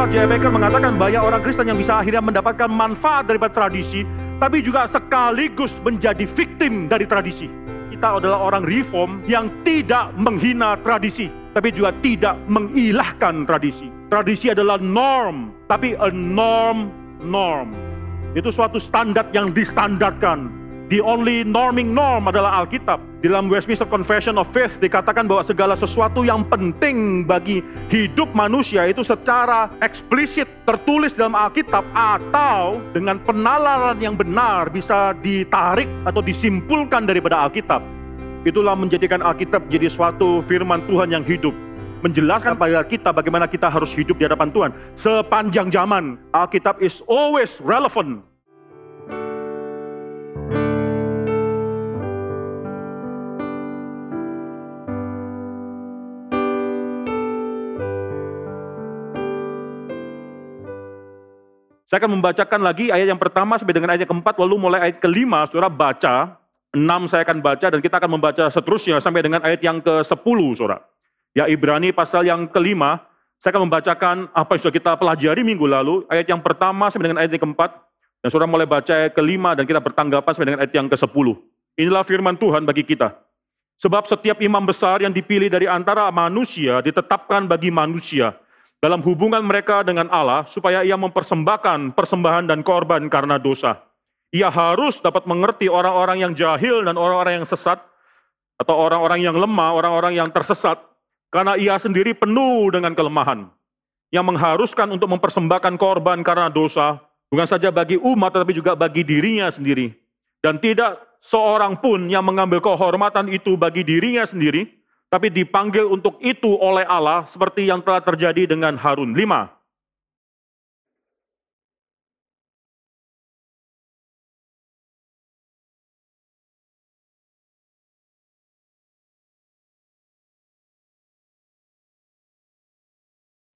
Ronald J. Baker mengatakan banyak orang Kristen yang bisa akhirnya mendapatkan manfaat daripada tradisi, tapi juga sekaligus menjadi victim dari tradisi. Kita adalah orang reform yang tidak menghina tradisi, tapi juga tidak mengilahkan tradisi. Tradisi adalah norm, tapi a norm norm. Itu suatu standar yang distandarkan. The only norming norm adalah Alkitab. Dalam Westminster Confession of Faith dikatakan bahwa segala sesuatu yang penting bagi hidup manusia itu secara eksplisit tertulis dalam Alkitab atau dengan penalaran yang benar bisa ditarik atau disimpulkan daripada Alkitab. Itulah menjadikan Alkitab jadi suatu firman Tuhan yang hidup menjelaskan pada kita bagaimana kita harus hidup di hadapan Tuhan sepanjang zaman. Alkitab is always relevant Saya akan membacakan lagi ayat yang pertama sampai dengan ayat keempat, lalu mulai ayat kelima, saudara baca. Enam saya akan baca dan kita akan membaca seterusnya sampai dengan ayat yang ke-10, saudara. Ya Ibrani pasal yang kelima, saya akan membacakan apa yang sudah kita pelajari minggu lalu, ayat yang pertama sampai dengan ayat yang keempat, dan saudara mulai baca ayat kelima dan kita bertanggapan sampai dengan ayat yang ke-10. Inilah firman Tuhan bagi kita. Sebab setiap imam besar yang dipilih dari antara manusia ditetapkan bagi manusia, dalam hubungan mereka dengan Allah supaya ia mempersembahkan persembahan dan korban karena dosa. Ia harus dapat mengerti orang-orang yang jahil dan orang-orang yang sesat atau orang-orang yang lemah, orang-orang yang tersesat karena ia sendiri penuh dengan kelemahan yang mengharuskan untuk mempersembahkan korban karena dosa bukan saja bagi umat tetapi juga bagi dirinya sendiri dan tidak seorang pun yang mengambil kehormatan itu bagi dirinya sendiri tapi dipanggil untuk itu oleh Allah seperti yang telah terjadi dengan Harun. Lima.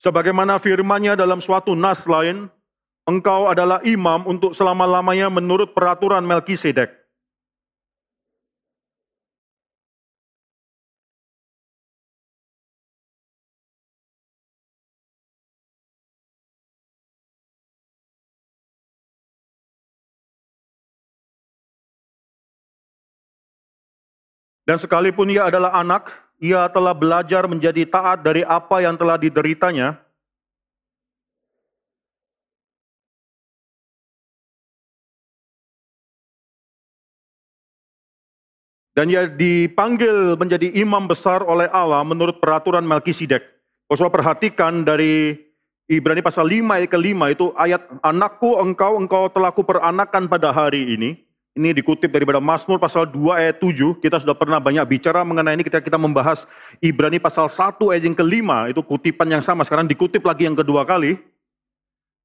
Sebagaimana firmannya dalam suatu nas lain, engkau adalah imam untuk selama-lamanya menurut peraturan Melkisedek. Dan sekalipun ia adalah anak, ia telah belajar menjadi taat dari apa yang telah dideritanya. Dan ia dipanggil menjadi imam besar oleh Allah menurut peraturan Melkisedek. Kalau perhatikan dari Ibrani pasal 5 ayat ke-5 itu ayat anakku engkau engkau telah kuperanakan pada hari ini. Ini dikutip daripada Mazmur pasal 2 ayat 7. Kita sudah pernah banyak bicara mengenai ini ketika kita membahas Ibrani pasal 1 ayat yang kelima. Itu kutipan yang sama. Sekarang dikutip lagi yang kedua kali.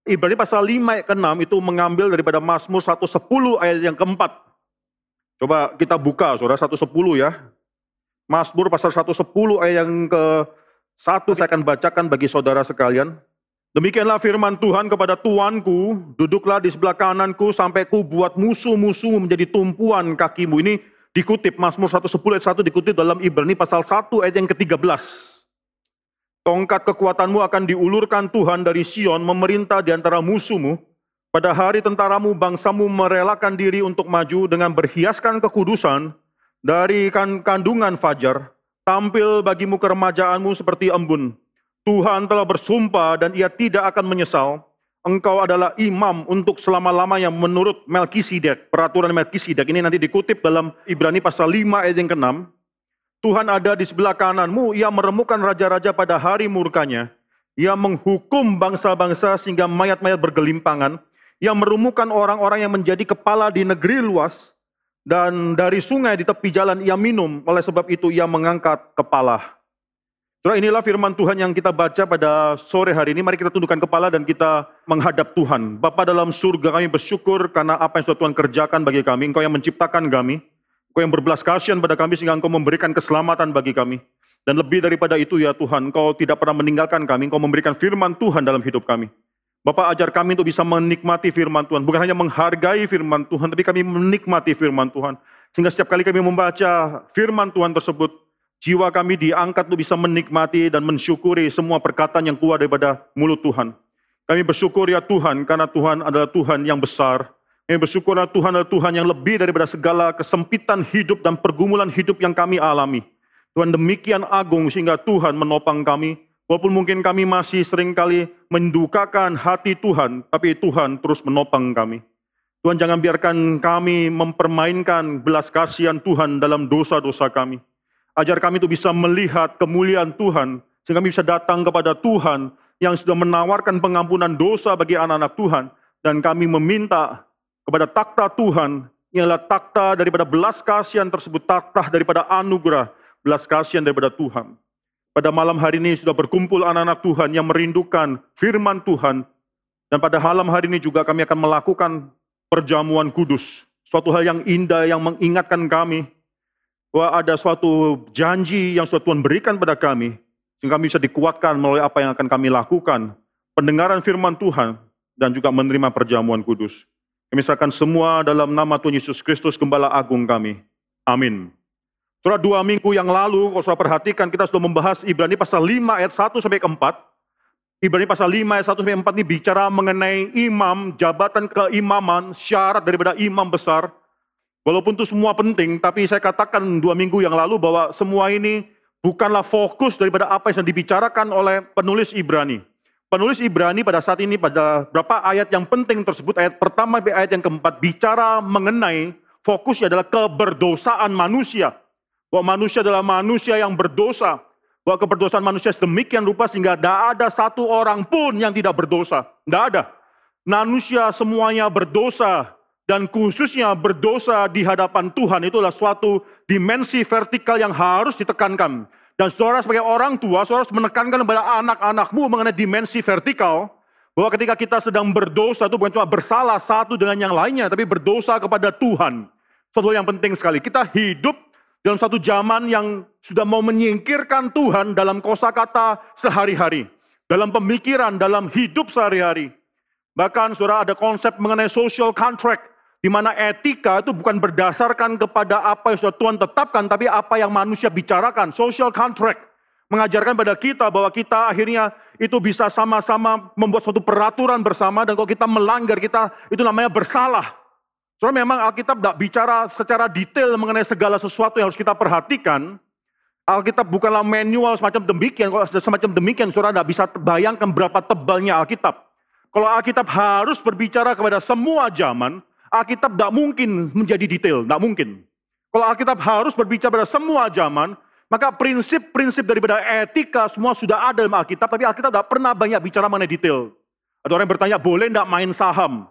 Ibrani pasal 5 ayat ke-6 itu mengambil daripada Mazmur 110 ayat yang keempat. Coba kita buka saudara 110 ya. Mazmur pasal 110 ayat yang ke satu saya akan bacakan bagi saudara sekalian. Demikianlah firman Tuhan kepada tuanku, duduklah di sebelah kananku sampai ku buat musuh-musuhmu menjadi tumpuan kakimu. Ini dikutip Mazmur 110 ayat 1 dikutip dalam Ibrani pasal 1 ayat yang ke-13. Tongkat kekuatanmu akan diulurkan Tuhan dari Sion memerintah di antara musuhmu. Pada hari tentaramu bangsamu merelakan diri untuk maju dengan berhiaskan kekudusan dari kandungan fajar. Tampil bagimu keremajaanmu seperti embun Tuhan telah bersumpah dan ia tidak akan menyesal. Engkau adalah imam untuk selama-lamanya menurut Melkisedek, peraturan Melkisedek. Ini nanti dikutip dalam Ibrani pasal 5 ayat yang ke-6. Tuhan ada di sebelah kananmu, ia meremukan raja-raja pada hari murkanya. Ia menghukum bangsa-bangsa sehingga mayat-mayat bergelimpangan. Ia merumukan orang-orang yang menjadi kepala di negeri luas. Dan dari sungai di tepi jalan ia minum, oleh sebab itu ia mengangkat kepala. Saudara inilah firman Tuhan yang kita baca pada sore hari ini. Mari kita tundukkan kepala dan kita menghadap Tuhan. Bapa dalam surga kami bersyukur karena apa yang sudah Tuhan kerjakan bagi kami. Engkau yang menciptakan kami. Engkau yang berbelas kasihan pada kami sehingga Engkau memberikan keselamatan bagi kami. Dan lebih daripada itu ya Tuhan, Engkau tidak pernah meninggalkan kami. Engkau memberikan firman Tuhan dalam hidup kami. Bapak ajar kami untuk bisa menikmati firman Tuhan. Bukan hanya menghargai firman Tuhan, tapi kami menikmati firman Tuhan. Sehingga setiap kali kami membaca firman Tuhan tersebut, Jiwa kami diangkat untuk bisa menikmati dan mensyukuri semua perkataan yang keluar daripada mulut Tuhan. Kami bersyukur ya Tuhan, karena Tuhan adalah Tuhan yang besar. Kami bersyukur ya Tuhan adalah Tuhan yang lebih daripada segala kesempitan hidup dan pergumulan hidup yang kami alami. Tuhan demikian agung sehingga Tuhan menopang kami. Walaupun mungkin kami masih sering kali mendukakan hati Tuhan, tapi Tuhan terus menopang kami. Tuhan jangan biarkan kami mempermainkan belas kasihan Tuhan dalam dosa-dosa kami. Ajar kami untuk bisa melihat kemuliaan Tuhan, sehingga kami bisa datang kepada Tuhan yang sudah menawarkan pengampunan dosa bagi anak-anak Tuhan. Dan kami meminta kepada takhta Tuhan, yang adalah takhta daripada belas kasihan tersebut, takhta daripada anugerah, belas kasihan daripada Tuhan. Pada malam hari ini sudah berkumpul anak-anak Tuhan yang merindukan firman Tuhan. Dan pada malam hari ini juga kami akan melakukan perjamuan kudus. Suatu hal yang indah yang mengingatkan kami bahwa ada suatu janji yang suatu Tuhan berikan pada kami sehingga kami bisa dikuatkan melalui apa yang akan kami lakukan, pendengaran firman Tuhan, dan juga menerima perjamuan kudus. Kami serahkan semua dalam nama Tuhan Yesus Kristus, Gembala Agung kami. Amin. Surah dua minggu yang lalu, kalau sudah perhatikan, kita sudah membahas Ibrani pasal 5 ayat 1 sampai ke 4. Ibrani pasal 5 ayat 1 sampai 4 ini bicara mengenai imam, jabatan keimaman, syarat daripada imam besar. Walaupun itu semua penting, tapi saya katakan dua minggu yang lalu bahwa semua ini bukanlah fokus daripada apa yang dibicarakan oleh penulis Ibrani. Penulis Ibrani pada saat ini pada berapa ayat yang penting tersebut, ayat pertama sampai ayat yang keempat bicara mengenai fokusnya adalah keberdosaan manusia. Bahwa manusia adalah manusia yang berdosa. Bahwa keberdosaan manusia sedemikian rupa sehingga tidak ada satu orang pun yang tidak berdosa. Tidak ada. Manusia semuanya berdosa dan khususnya berdosa di hadapan Tuhan itulah suatu dimensi vertikal yang harus ditekankan. Dan saudara sebagai orang tua, saudara harus menekankan kepada anak-anakmu mengenai dimensi vertikal. Bahwa ketika kita sedang berdosa itu bukan cuma bersalah satu dengan yang lainnya, tapi berdosa kepada Tuhan. Suatu yang penting sekali. Kita hidup dalam satu zaman yang sudah mau menyingkirkan Tuhan dalam kosakata sehari-hari. Dalam pemikiran, dalam hidup sehari-hari. Bahkan saudara ada konsep mengenai social contract di mana etika itu bukan berdasarkan kepada apa yang sudah Tuhan tetapkan, tapi apa yang manusia bicarakan. Social contract mengajarkan pada kita bahwa kita akhirnya itu bisa sama-sama membuat suatu peraturan bersama dan kalau kita melanggar kita itu namanya bersalah. Soalnya memang Alkitab tidak bicara secara detail mengenai segala sesuatu yang harus kita perhatikan. Alkitab bukanlah manual semacam demikian. Kalau semacam demikian, saudara tidak bisa bayangkan berapa tebalnya Alkitab. Kalau Alkitab harus berbicara kepada semua zaman, Alkitab tidak mungkin menjadi detail, tidak mungkin. Kalau Alkitab harus berbicara pada semua zaman, maka prinsip-prinsip daripada etika semua sudah ada dalam Alkitab, tapi Alkitab tidak pernah banyak bicara mengenai detail. Ada orang yang bertanya, boleh tidak main saham?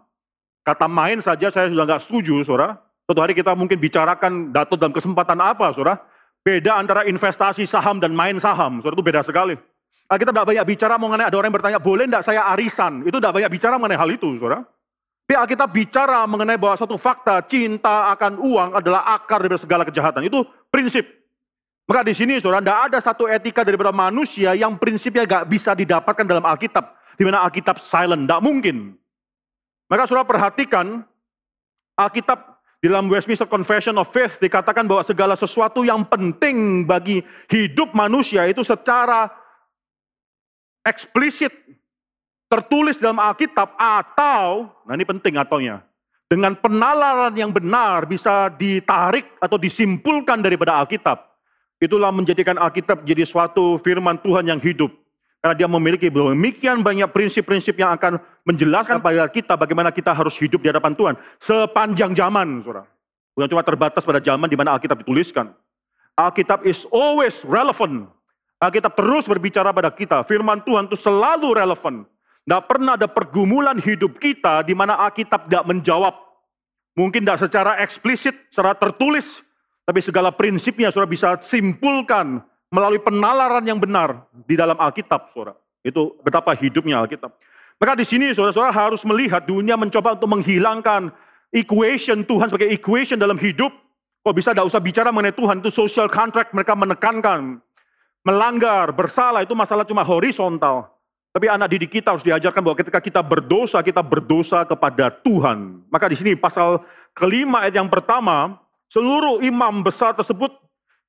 Kata main saja saya sudah nggak setuju, saudara. Suatu hari kita mungkin bicarakan dato dalam kesempatan apa, saudara. Beda antara investasi saham dan main saham, saudara itu beda sekali. Alkitab tidak banyak bicara mengenai, ada orang yang bertanya, boleh tidak saya arisan? Itu tidak banyak bicara mengenai hal itu, saudara. Tapi Alkitab bicara mengenai bahwa satu fakta cinta akan uang adalah akar dari segala kejahatan. Itu prinsip. Maka di sini saudara, tidak ada satu etika daripada manusia yang prinsipnya gak bisa didapatkan dalam Alkitab. Di mana Alkitab silent, tidak mungkin. Maka saudara perhatikan, Alkitab dalam Westminster Confession of Faith dikatakan bahwa segala sesuatu yang penting bagi hidup manusia itu secara eksplisit tertulis dalam Alkitab atau, nah ini penting ataunya, dengan penalaran yang benar bisa ditarik atau disimpulkan daripada Alkitab. Itulah menjadikan Alkitab jadi suatu firman Tuhan yang hidup. Karena dia memiliki demikian banyak prinsip-prinsip yang akan menjelaskan pada kita bagaimana kita harus hidup di hadapan Tuhan. Sepanjang zaman, saudara. Bukan cuma terbatas pada zaman di mana Alkitab dituliskan. Alkitab is always relevant. Alkitab terus berbicara pada kita. Firman Tuhan itu selalu relevan. Tidak pernah ada pergumulan hidup kita di mana Alkitab tidak menjawab. Mungkin tidak secara eksplisit, secara tertulis, tapi segala prinsipnya sudah bisa simpulkan melalui penalaran yang benar di dalam Alkitab, saudara. Itu betapa hidupnya Alkitab. Maka di sini saudara-saudara harus melihat dunia mencoba untuk menghilangkan equation Tuhan sebagai equation dalam hidup. Kok bisa tidak usah bicara mengenai Tuhan, itu social contract mereka menekankan. Melanggar, bersalah, itu masalah cuma horizontal. Tapi anak didik kita harus diajarkan bahwa ketika kita berdosa, kita berdosa kepada Tuhan. Maka di sini pasal kelima ayat yang pertama, seluruh imam besar tersebut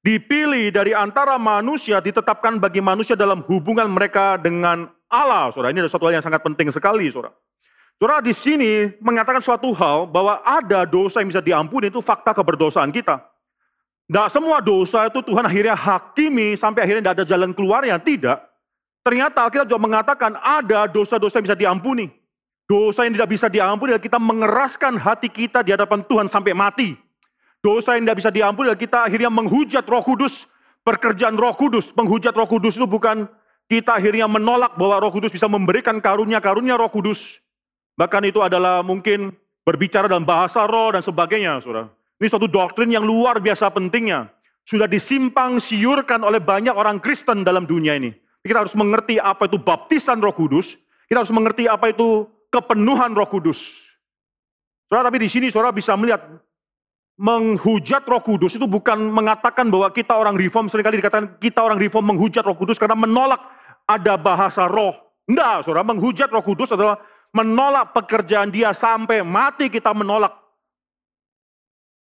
dipilih dari antara manusia, ditetapkan bagi manusia dalam hubungan mereka dengan Allah. Saudara, ini adalah suatu hal yang sangat penting sekali, saudara. Saudara di sini mengatakan suatu hal bahwa ada dosa yang bisa diampuni itu fakta keberdosaan kita. Tidak semua dosa itu Tuhan akhirnya hakimi sampai akhirnya tidak ada jalan keluarnya. Tidak. Ternyata Alkitab juga mengatakan ada dosa-dosa yang bisa diampuni. Dosa yang tidak bisa diampuni adalah kita mengeraskan hati kita di hadapan Tuhan sampai mati. Dosa yang tidak bisa diampuni adalah kita akhirnya menghujat roh kudus. Pekerjaan roh kudus. Menghujat roh kudus itu bukan kita akhirnya menolak bahwa roh kudus bisa memberikan karunia-karunia roh kudus. Bahkan itu adalah mungkin berbicara dalam bahasa roh dan sebagainya, saudara. Ini suatu doktrin yang luar biasa pentingnya. Sudah disimpang siurkan oleh banyak orang Kristen dalam dunia ini. Kita harus mengerti apa itu baptisan roh kudus. Kita harus mengerti apa itu kepenuhan roh kudus. Saudara, tapi di sini saudara bisa melihat menghujat roh kudus itu bukan mengatakan bahwa kita orang reform, sering kali dikatakan kita orang reform menghujat roh kudus karena menolak ada bahasa roh. Enggak, saudara, menghujat roh kudus adalah menolak pekerjaan dia sampai mati kita menolak.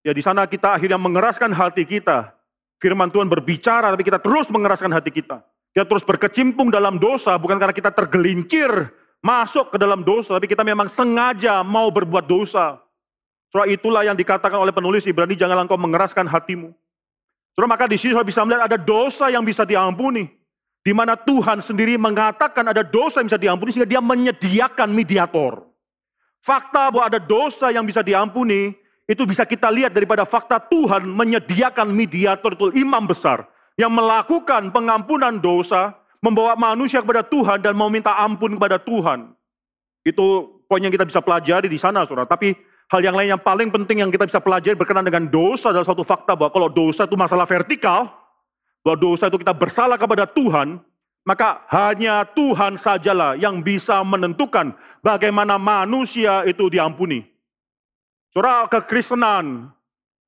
Ya di sana kita akhirnya mengeraskan hati kita. Firman Tuhan berbicara tapi kita terus mengeraskan hati kita. Kita terus berkecimpung dalam dosa bukan karena kita tergelincir masuk ke dalam dosa tapi kita memang sengaja mau berbuat dosa. Soal itulah yang dikatakan oleh penulis Ibrani janganlah engkau mengeraskan hatimu. Saudara maka di sini saya bisa melihat ada dosa yang bisa diampuni. Di mana Tuhan sendiri mengatakan ada dosa yang bisa diampuni sehingga dia menyediakan mediator. Fakta bahwa ada dosa yang bisa diampuni itu bisa kita lihat daripada fakta Tuhan menyediakan mediator itu imam besar yang melakukan pengampunan dosa, membawa manusia kepada Tuhan dan mau minta ampun kepada Tuhan. Itu poin yang kita bisa pelajari di sana, saudara. Tapi hal yang lain yang paling penting yang kita bisa pelajari berkenaan dengan dosa adalah satu fakta bahwa kalau dosa itu masalah vertikal, bahwa dosa itu kita bersalah kepada Tuhan, maka hanya Tuhan sajalah yang bisa menentukan bagaimana manusia itu diampuni. Saudara, kekristenan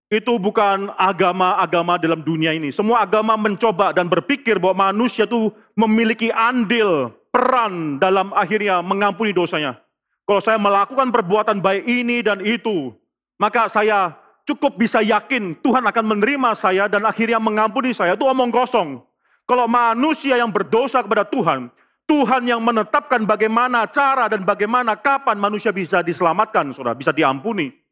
itu bukan agama-agama dalam dunia ini. Semua agama mencoba dan berpikir bahwa manusia itu memiliki andil, peran dalam akhirnya mengampuni dosanya. Kalau saya melakukan perbuatan baik ini dan itu, maka saya cukup bisa yakin Tuhan akan menerima saya dan akhirnya mengampuni saya. Itu omong kosong. Kalau manusia yang berdosa kepada Tuhan, Tuhan yang menetapkan bagaimana cara dan bagaimana kapan manusia bisa diselamatkan, saudara, bisa diampuni.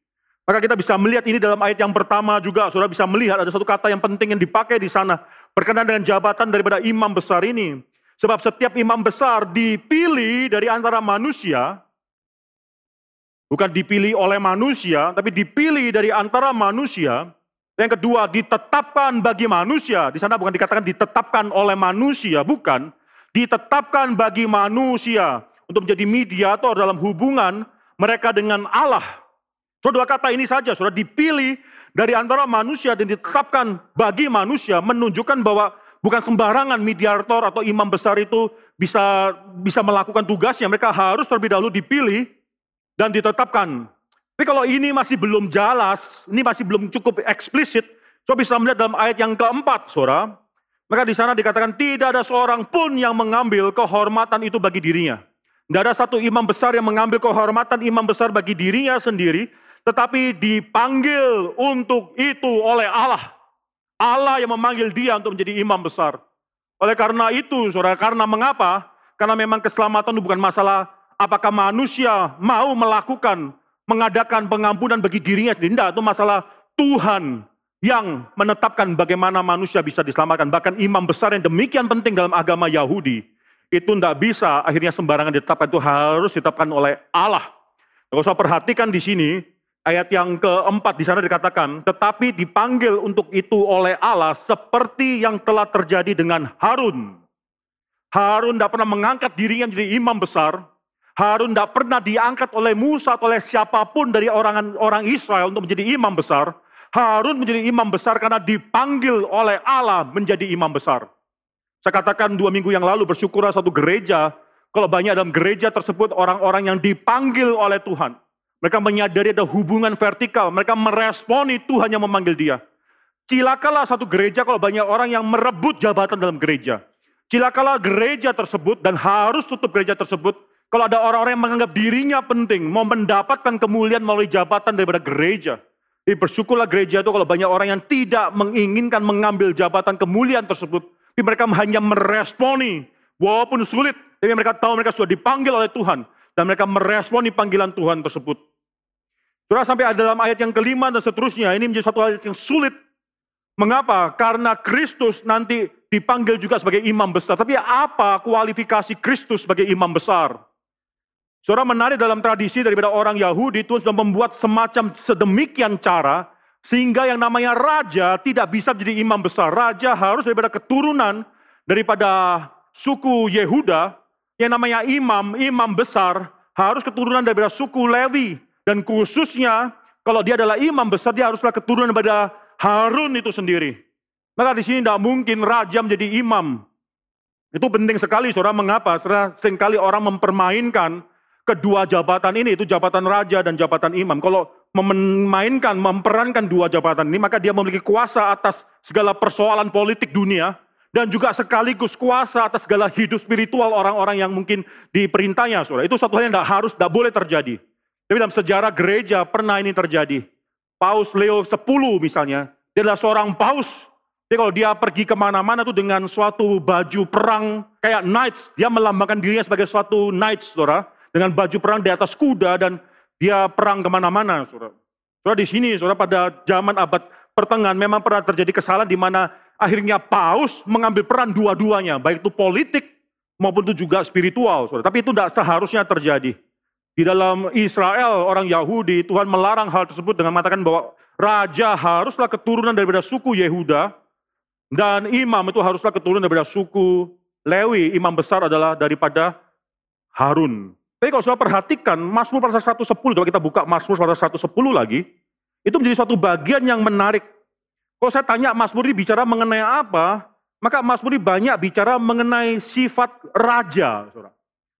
Maka kita bisa melihat ini dalam ayat yang pertama juga, saudara bisa melihat ada satu kata yang penting yang dipakai di sana. Berkenaan dengan jabatan daripada imam besar ini. Sebab setiap imam besar dipilih dari antara manusia, Bukan dipilih oleh manusia, tapi dipilih dari antara manusia. Yang kedua, ditetapkan bagi manusia. Di sana bukan dikatakan ditetapkan oleh manusia, bukan. Ditetapkan bagi manusia untuk menjadi mediator dalam hubungan mereka dengan Allah. So, dua kata ini saja, sudah dipilih dari antara manusia dan ditetapkan bagi manusia menunjukkan bahwa bukan sembarangan mediator atau imam besar itu bisa bisa melakukan tugasnya. Mereka harus terlebih dahulu dipilih dan ditetapkan. Tapi kalau ini masih belum jelas, ini masih belum cukup eksplisit, so bisa melihat dalam ayat yang keempat, saudara. Maka di sana dikatakan tidak ada seorang pun yang mengambil kehormatan itu bagi dirinya. Tidak ada satu imam besar yang mengambil kehormatan imam besar bagi dirinya sendiri, tetapi dipanggil untuk itu oleh Allah. Allah yang memanggil dia untuk menjadi imam besar. Oleh karena itu, saudara, karena mengapa? Karena memang keselamatan itu bukan masalah apakah manusia mau melakukan, mengadakan pengampunan bagi dirinya sendiri. Tidak, itu masalah Tuhan yang menetapkan bagaimana manusia bisa diselamatkan. Bahkan imam besar yang demikian penting dalam agama Yahudi, itu tidak bisa akhirnya sembarangan ditetapkan, itu harus ditetapkan oleh Allah. Kalau saya perhatikan di sini, ayat yang keempat di sana dikatakan, tetapi dipanggil untuk itu oleh Allah seperti yang telah terjadi dengan Harun. Harun tidak pernah mengangkat dirinya menjadi imam besar, Harun tidak pernah diangkat oleh Musa atau oleh siapa pun dari orang orang Israel untuk menjadi imam besar. Harun menjadi imam besar karena dipanggil oleh Allah menjadi imam besar. Saya katakan dua minggu yang lalu bersyukurlah satu gereja. Kalau banyak dalam gereja tersebut orang-orang yang dipanggil oleh Tuhan. Mereka menyadari ada hubungan vertikal. Mereka meresponi Tuhan yang memanggil dia. Cilakalah satu gereja kalau banyak orang yang merebut jabatan dalam gereja. Cilakalah gereja tersebut dan harus tutup gereja tersebut kalau ada orang-orang yang menganggap dirinya penting, mau mendapatkan kemuliaan melalui jabatan daripada gereja. Jadi bersyukurlah gereja itu kalau banyak orang yang tidak menginginkan mengambil jabatan kemuliaan tersebut. Tapi mereka hanya meresponi. Walaupun sulit. Tapi mereka tahu mereka sudah dipanggil oleh Tuhan. Dan mereka meresponi panggilan Tuhan tersebut. Saudara sampai dalam ayat yang kelima dan seterusnya. Ini menjadi satu ayat yang sulit. Mengapa? Karena Kristus nanti dipanggil juga sebagai imam besar. Tapi apa kualifikasi Kristus sebagai imam besar? Saudara menarik dalam tradisi daripada orang Yahudi, Tuhan sudah membuat semacam sedemikian cara, sehingga yang namanya raja tidak bisa menjadi imam besar. Raja harus daripada keturunan daripada suku Yehuda, yang namanya imam, imam besar, harus keturunan daripada suku Lewi. Dan khususnya, kalau dia adalah imam besar, dia haruslah keturunan daripada Harun itu sendiri. Maka di sini tidak mungkin raja menjadi imam. Itu penting sekali, saudara. Mengapa? Saudara, sering kali orang mempermainkan kedua jabatan ini, itu jabatan raja dan jabatan imam. Kalau memainkan, memperankan dua jabatan ini, maka dia memiliki kuasa atas segala persoalan politik dunia, dan juga sekaligus kuasa atas segala hidup spiritual orang-orang yang mungkin diperintahnya. Saudara. Itu satu hal yang tidak harus, tidak boleh terjadi. Tapi dalam sejarah gereja pernah ini terjadi. Paus Leo X misalnya, dia adalah seorang paus. Jadi kalau dia pergi ke mana-mana tuh dengan suatu baju perang kayak knights, dia melambangkan dirinya sebagai suatu knights, saudara dengan baju perang di atas kuda dan dia perang ke mana-mana, saudara. Saudara di sini, saudara pada zaman abad pertengahan memang pernah terjadi kesalahan di mana akhirnya paus mengambil peran dua-duanya, baik itu politik maupun itu juga spiritual, saudara. Tapi itu tidak seharusnya terjadi. Di dalam Israel, orang Yahudi, Tuhan melarang hal tersebut dengan mengatakan bahwa raja haruslah keturunan daripada suku Yehuda, dan imam itu haruslah keturunan daripada suku Lewi. Imam besar adalah daripada Harun. Tapi kalau saudara perhatikan, Mazmur pasal 110, coba kita buka Mazmur pasal 110 lagi, itu menjadi suatu bagian yang menarik. Kalau saya tanya Mazmur ini bicara mengenai apa, maka Mazmur ini banyak bicara mengenai sifat raja. Saudara.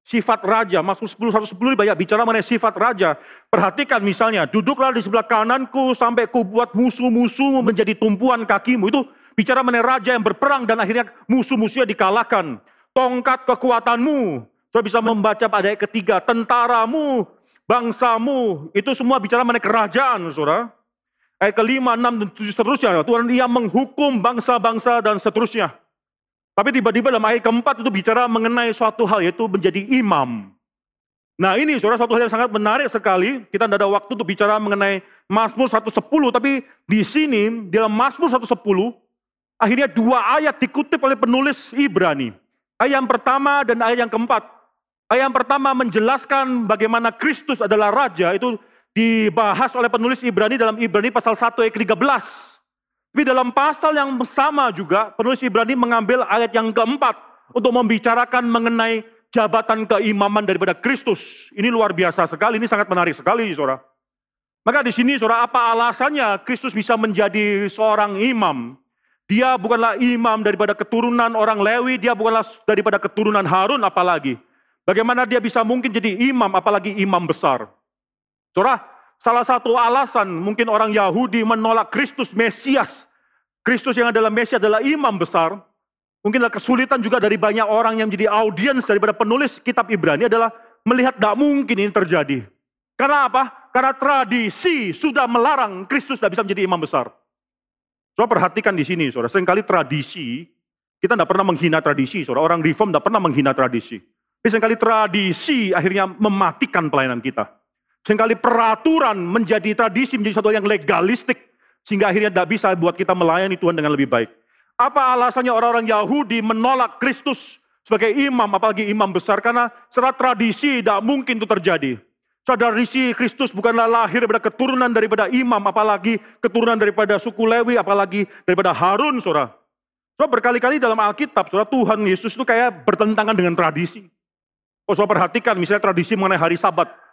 Sifat raja, Mazmur 10, 110 ini banyak bicara mengenai sifat raja. Perhatikan misalnya, duduklah di sebelah kananku sampai ku buat musuh-musuh menjadi tumpuan kakimu. Itu bicara mengenai raja yang berperang dan akhirnya musuh-musuhnya dikalahkan. Tongkat kekuatanmu, Saudara bisa membaca pada ayat ketiga, tentaramu, bangsamu, itu semua bicara mengenai kerajaan, saudara. Ayat kelima, enam, dan tujuh seterusnya. Tuhan ia menghukum bangsa-bangsa dan seterusnya. Tapi tiba-tiba dalam ayat keempat itu bicara mengenai suatu hal, yaitu menjadi imam. Nah ini saudara satu hal yang sangat menarik sekali. Kita tidak ada waktu untuk bicara mengenai Mazmur 110, tapi di sini dalam Mazmur 110, akhirnya dua ayat dikutip oleh penulis Ibrani. Ayat yang pertama dan ayat yang keempat. Ayat yang pertama menjelaskan bagaimana Kristus adalah Raja, itu dibahas oleh penulis Ibrani dalam Ibrani pasal 1 ayat 13. Tapi dalam pasal yang sama juga, penulis Ibrani mengambil ayat yang keempat untuk membicarakan mengenai jabatan keimaman daripada Kristus. Ini luar biasa sekali, ini sangat menarik sekali, saudara. Maka di sini, saudara, apa alasannya Kristus bisa menjadi seorang imam? Dia bukanlah imam daripada keturunan orang Lewi, dia bukanlah daripada keturunan Harun apalagi. Bagaimana dia bisa mungkin jadi imam, apalagi imam besar? Saudara, salah satu alasan mungkin orang Yahudi menolak Kristus Mesias. Kristus yang adalah Mesias adalah imam besar. Mungkin adalah kesulitan juga dari banyak orang yang menjadi audiens daripada penulis kitab Ibrani adalah melihat tidak mungkin ini terjadi. Karena apa? Karena tradisi sudah melarang Kristus tidak bisa menjadi imam besar. Saudara perhatikan di sini, saudara. Seringkali tradisi, kita tidak pernah menghina tradisi. Saudara, orang reform tidak pernah menghina tradisi. Tapi sering kali tradisi akhirnya mematikan pelayanan kita. Seringkali peraturan menjadi tradisi, menjadi satu yang legalistik. Sehingga akhirnya tidak bisa buat kita melayani Tuhan dengan lebih baik. Apa alasannya orang-orang Yahudi menolak Kristus sebagai imam, apalagi imam besar? Karena secara tradisi tidak mungkin itu terjadi. Tradisi Kristus bukanlah lahir daripada keturunan daripada imam, apalagi keturunan daripada suku Lewi, apalagi daripada Harun, saudara. Saudara berkali-kali dalam Alkitab, saudara Tuhan Yesus itu kayak bertentangan dengan tradisi. Oh, saudara perhatikan misalnya tradisi mengenai hari sabat.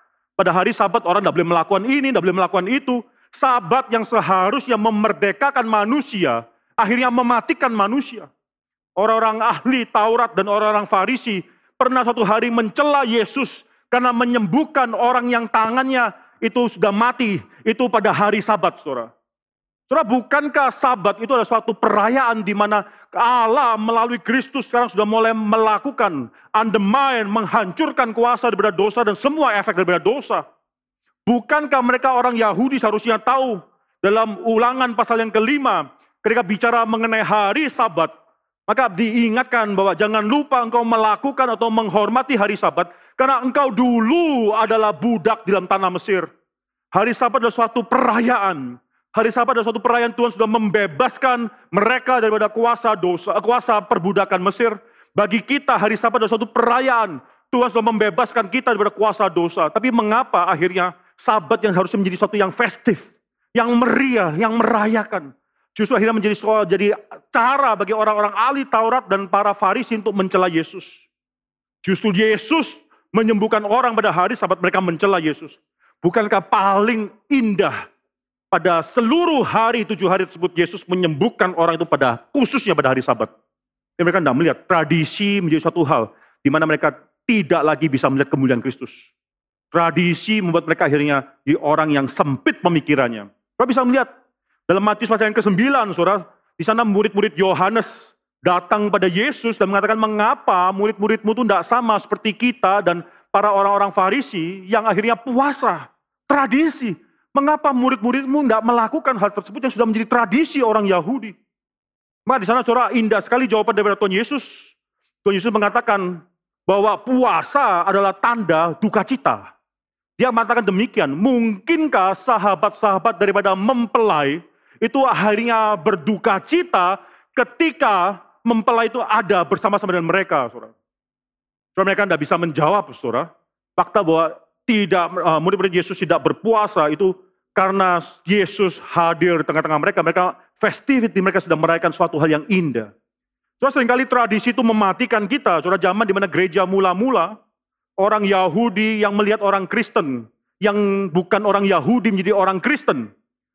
Pada hari sabat orang tidak boleh melakukan ini, tidak boleh melakukan itu. Sabat yang seharusnya memerdekakan manusia, akhirnya mematikan manusia. Orang-orang ahli Taurat dan orang-orang Farisi pernah suatu hari mencela Yesus karena menyembuhkan orang yang tangannya itu sudah mati. Itu pada hari sabat, saudara. Saudara, bukankah sabat itu adalah suatu perayaan di mana Allah melalui Kristus sekarang sudah mulai melakukan undermine, menghancurkan kuasa daripada dosa dan semua efek daripada dosa. Bukankah mereka orang Yahudi seharusnya tahu dalam ulangan pasal yang kelima, ketika bicara mengenai hari sabat, maka diingatkan bahwa jangan lupa engkau melakukan atau menghormati hari sabat, karena engkau dulu adalah budak di dalam tanah Mesir. Hari sabat adalah suatu perayaan. Hari sabat adalah suatu perayaan Tuhan sudah membebaskan mereka daripada kuasa dosa, kuasa perbudakan Mesir. Bagi kita hari sabat adalah suatu perayaan. Tuhan sudah membebaskan kita daripada kuasa dosa. Tapi mengapa akhirnya sabat yang harusnya menjadi sesuatu yang festif, yang meriah, yang merayakan. Justru akhirnya menjadi soal jadi cara bagi orang-orang ahli Taurat dan para Farisi untuk mencela Yesus. Justru Yesus menyembuhkan orang pada hari sabat mereka mencela Yesus. Bukankah paling indah pada seluruh hari tujuh hari tersebut Yesus menyembuhkan orang itu pada khususnya pada hari sabat. Dan mereka tidak melihat tradisi menjadi satu hal di mana mereka tidak lagi bisa melihat kemuliaan Kristus. Tradisi membuat mereka akhirnya di orang yang sempit pemikirannya. Kita bisa melihat dalam Matius pasal yang ke-9, saudara, di sana murid-murid Yohanes datang pada Yesus dan mengatakan mengapa murid-muridmu itu tidak sama seperti kita dan para orang-orang Farisi yang akhirnya puasa, tradisi. Mengapa murid-muridmu tidak melakukan hal tersebut yang sudah menjadi tradisi orang Yahudi? Maka di sana saudara indah sekali jawaban dari Tuhan Yesus. Tuhan Yesus mengatakan bahwa puasa adalah tanda duka cita. Dia mengatakan demikian, mungkinkah sahabat-sahabat daripada mempelai itu akhirnya berduka cita ketika mempelai itu ada bersama-sama dengan mereka, saudara. Saudara mereka tidak bisa menjawab, saudara. Fakta bahwa tidak uh, murid-murid Yesus tidak berpuasa itu karena Yesus hadir di tengah-tengah mereka. Mereka festivity, mereka sedang merayakan suatu hal yang indah. Saudara sering kali tradisi itu mematikan kita. Saudara zaman di mana gereja mula-mula, orang Yahudi yang melihat orang Kristen, yang bukan orang Yahudi menjadi orang Kristen.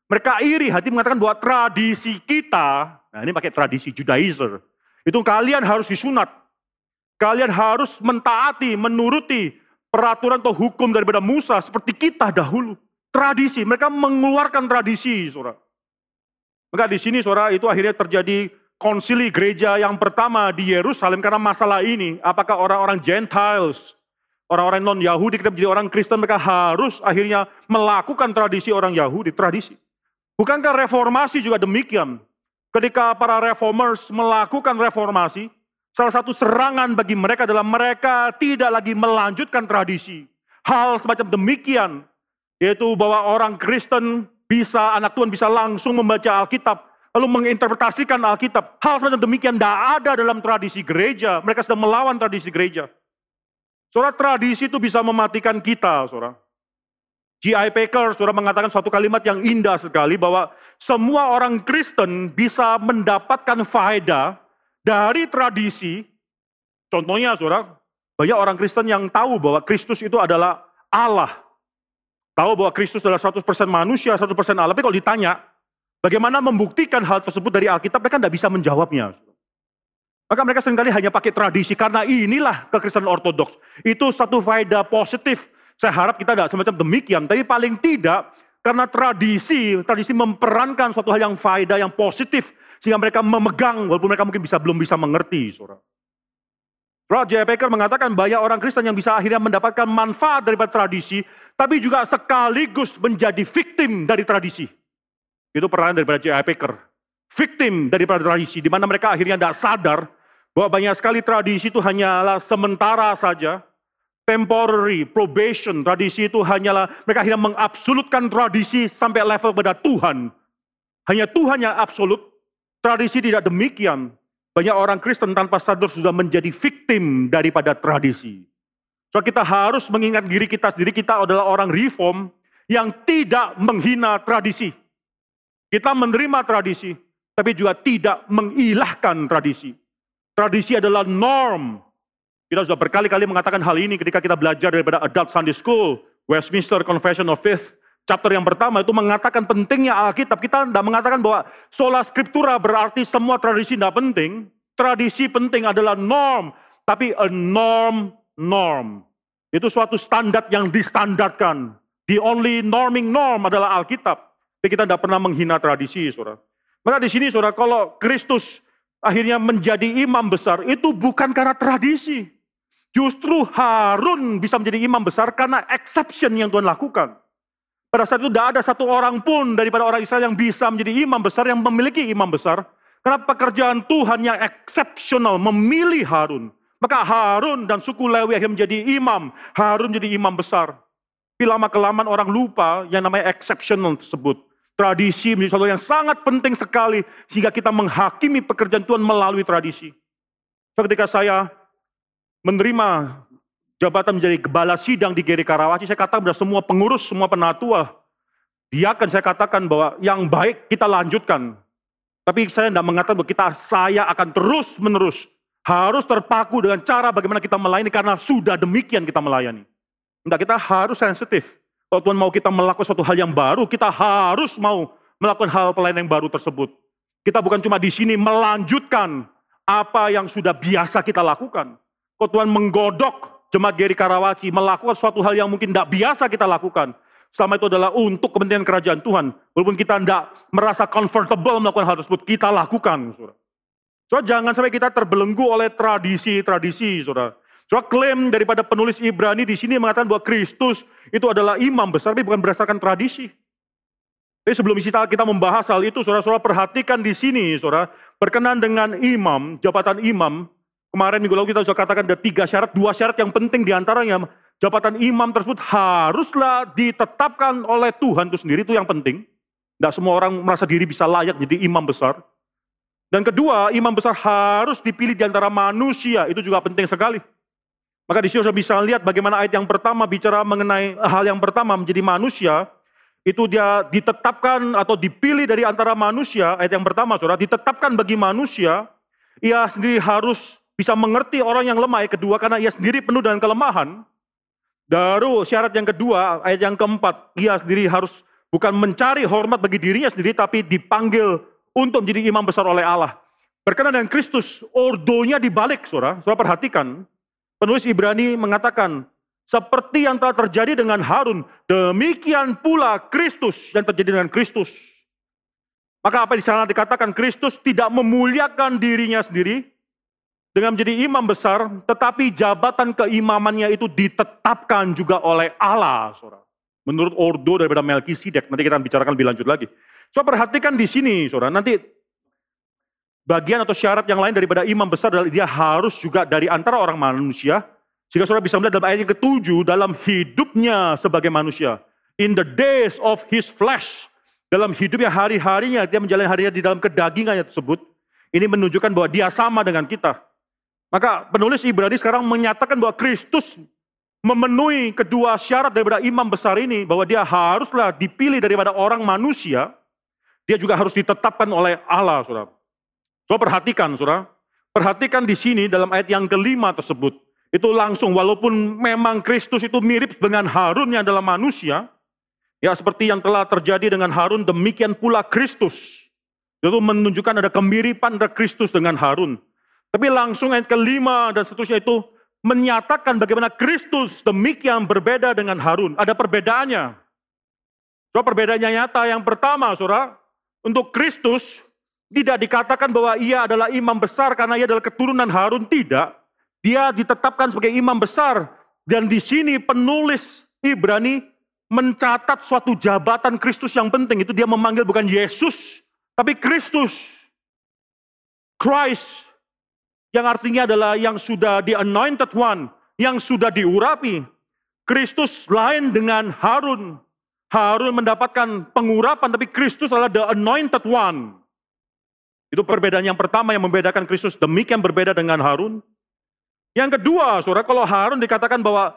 Mereka iri hati mengatakan bahwa tradisi kita, nah ini pakai tradisi Judaizer, itu kalian harus disunat. Kalian harus mentaati, menuruti peraturan atau hukum daripada Musa seperti kita dahulu. Tradisi, mereka mengeluarkan tradisi, saudara. Maka di sini, saudara, itu akhirnya terjadi konsili gereja yang pertama di Yerusalem karena masalah ini. Apakah orang-orang Gentiles Orang-orang non-Yahudi, kita menjadi orang Kristen, mereka harus akhirnya melakukan tradisi orang Yahudi, tradisi. Bukankah reformasi juga demikian? Ketika para reformers melakukan reformasi, salah satu serangan bagi mereka adalah mereka tidak lagi melanjutkan tradisi. Hal semacam demikian, yaitu bahwa orang Kristen bisa, anak Tuhan bisa langsung membaca Alkitab, lalu menginterpretasikan Alkitab. Hal semacam demikian tidak ada dalam tradisi gereja. Mereka sedang melawan tradisi gereja. Saudara, tradisi itu bisa mematikan kita, saudara. G.I. Packer, saudara mengatakan suatu kalimat yang indah sekali bahwa semua orang Kristen bisa mendapatkan faedah dari tradisi. Contohnya, saudara, banyak orang Kristen yang tahu bahwa Kristus itu adalah Allah. Tahu bahwa Kristus adalah 100% manusia, 100% Allah. Tapi kalau ditanya, bagaimana membuktikan hal tersebut dari Alkitab, mereka tidak bisa menjawabnya. Maka mereka sering kali hanya pakai tradisi karena inilah kekristenan ortodoks. Itu satu faedah positif. Saya harap kita tidak semacam demikian. Tapi paling tidak karena tradisi, tradisi memperankan suatu hal yang faedah, yang positif. Sehingga mereka memegang walaupun mereka mungkin bisa belum bisa mengerti. Saudara. Roger Becker mengatakan banyak orang Kristen yang bisa akhirnya mendapatkan manfaat daripada tradisi, tapi juga sekaligus menjadi victim dari tradisi. Itu peran daripada J.I. Packer. Victim daripada tradisi, di mana mereka akhirnya tidak sadar bahwa banyak sekali tradisi itu hanyalah sementara saja, temporary, probation, tradisi itu hanyalah, mereka akhirnya mengabsolutkan tradisi sampai level pada Tuhan. Hanya Tuhan yang absolut, tradisi tidak demikian. Banyak orang Kristen tanpa sadar sudah menjadi victim daripada tradisi. So kita harus mengingat diri kita sendiri, kita adalah orang reform yang tidak menghina tradisi. Kita menerima tradisi, tapi juga tidak mengilahkan tradisi. Tradisi adalah norm. Kita sudah berkali-kali mengatakan hal ini ketika kita belajar daripada Adult Sunday School, Westminster Confession of Faith, chapter yang pertama itu mengatakan pentingnya Alkitab. Kita tidak mengatakan bahwa sola scriptura berarti semua tradisi tidak penting. Tradisi penting adalah norm, tapi a norm norm. Itu suatu standar yang distandarkan. The only norming norm adalah Alkitab. Tapi kita tidak pernah menghina tradisi, saudara. Maka di sini, saudara, kalau Kristus akhirnya menjadi imam besar itu bukan karena tradisi. Justru Harun bisa menjadi imam besar karena exception yang Tuhan lakukan. Pada saat itu tidak ada satu orang pun daripada orang Israel yang bisa menjadi imam besar, yang memiliki imam besar. Karena pekerjaan Tuhan yang eksepsional memilih Harun. Maka Harun dan suku Lewi yang menjadi imam, Harun menjadi imam besar. Tapi lama kelamaan orang lupa yang namanya exceptional tersebut. Tradisi menjadi sesuatu yang sangat penting sekali sehingga kita menghakimi pekerjaan Tuhan melalui tradisi. So, ketika saya menerima jabatan menjadi kepala sidang di Geri Karawaci, saya katakan kepada semua pengurus, semua penatua, dia akan saya katakan bahwa yang baik kita lanjutkan. Tapi saya tidak mengatakan bahwa kita, saya akan terus menerus harus terpaku dengan cara bagaimana kita melayani karena sudah demikian kita melayani. Tidak kita harus sensitif. Kalau Tuhan mau kita melakukan suatu hal yang baru, kita harus mau melakukan hal pelayanan yang baru tersebut. Kita bukan cuma di sini melanjutkan apa yang sudah biasa kita lakukan. Kalau Tuhan menggodok jemaat Geri Karawaci melakukan suatu hal yang mungkin tidak biasa kita lakukan. Selama itu adalah untuk kepentingan kerajaan Tuhan. Walaupun kita tidak merasa comfortable melakukan hal tersebut, kita lakukan. Saudara. So, jangan sampai kita terbelenggu oleh tradisi-tradisi, saudara. So, klaim daripada penulis Ibrani di sini mengatakan bahwa Kristus itu adalah imam besar, tapi bukan berdasarkan tradisi. Tapi sebelum kita membahas hal itu, saudara-saudara perhatikan di sini, saudara, berkenan dengan imam, jabatan imam, kemarin minggu lalu kita sudah katakan ada tiga syarat, dua syarat yang penting di antaranya, jabatan imam tersebut haruslah ditetapkan oleh Tuhan itu sendiri, itu yang penting. Tidak semua orang merasa diri bisa layak jadi imam besar. Dan kedua, imam besar harus dipilih di antara manusia, itu juga penting sekali. Maka di sini sudah bisa lihat bagaimana ayat yang pertama bicara mengenai hal yang pertama menjadi manusia, itu dia ditetapkan atau dipilih dari antara manusia, ayat yang pertama saudara, ditetapkan bagi manusia, ia sendiri harus bisa mengerti orang yang lemah, ayat kedua, karena ia sendiri penuh dengan kelemahan. Daru syarat yang kedua, ayat yang keempat, ia sendiri harus bukan mencari hormat bagi dirinya sendiri, tapi dipanggil untuk menjadi imam besar oleh Allah. Berkenan dengan Kristus, ordonya dibalik, saudara. Saudara perhatikan, Penulis Ibrani mengatakan, seperti yang telah terjadi dengan Harun, demikian pula Kristus yang terjadi dengan Kristus. Maka apa di sana dikatakan Kristus tidak memuliakan dirinya sendiri dengan menjadi imam besar, tetapi jabatan keimamannya itu ditetapkan juga oleh Allah, saudara. Menurut ordo daripada Melkisedek, nanti kita bicarakan lebih lanjut lagi. So perhatikan di sini, saudara. Nanti bagian atau syarat yang lain daripada imam besar adalah dia harus juga dari antara orang manusia. Sehingga saudara bisa melihat dalam ayat yang ketujuh, dalam hidupnya sebagai manusia. In the days of his flesh. Dalam hidupnya hari-harinya, dia menjalani harinya di dalam kedagingannya tersebut. Ini menunjukkan bahwa dia sama dengan kita. Maka penulis Ibrani sekarang menyatakan bahwa Kristus memenuhi kedua syarat daripada imam besar ini. Bahwa dia haruslah dipilih daripada orang manusia. Dia juga harus ditetapkan oleh Allah, saudara. So perhatikan saudara, perhatikan di sini dalam ayat yang kelima tersebut. Itu langsung walaupun memang Kristus itu mirip dengan Harun yang adalah manusia. Ya seperti yang telah terjadi dengan Harun demikian pula Kristus. Itu menunjukkan ada kemiripan dari Kristus dengan Harun. Tapi langsung ayat kelima dan seterusnya itu menyatakan bagaimana Kristus demikian berbeda dengan Harun. Ada perbedaannya. So perbedaannya nyata yang pertama saudara, untuk Kristus tidak dikatakan bahwa ia adalah imam besar karena ia adalah keturunan Harun, tidak. Dia ditetapkan sebagai imam besar. Dan di sini penulis Ibrani mencatat suatu jabatan Kristus yang penting. Itu dia memanggil bukan Yesus, tapi Kristus. Christ. Yang artinya adalah yang sudah di anointed one. Yang sudah diurapi. Kristus lain dengan Harun. Harun mendapatkan pengurapan, tapi Kristus adalah the anointed one. Itu perbedaan yang pertama yang membedakan Kristus demikian berbeda dengan Harun. Yang kedua, saudara, kalau Harun dikatakan bahwa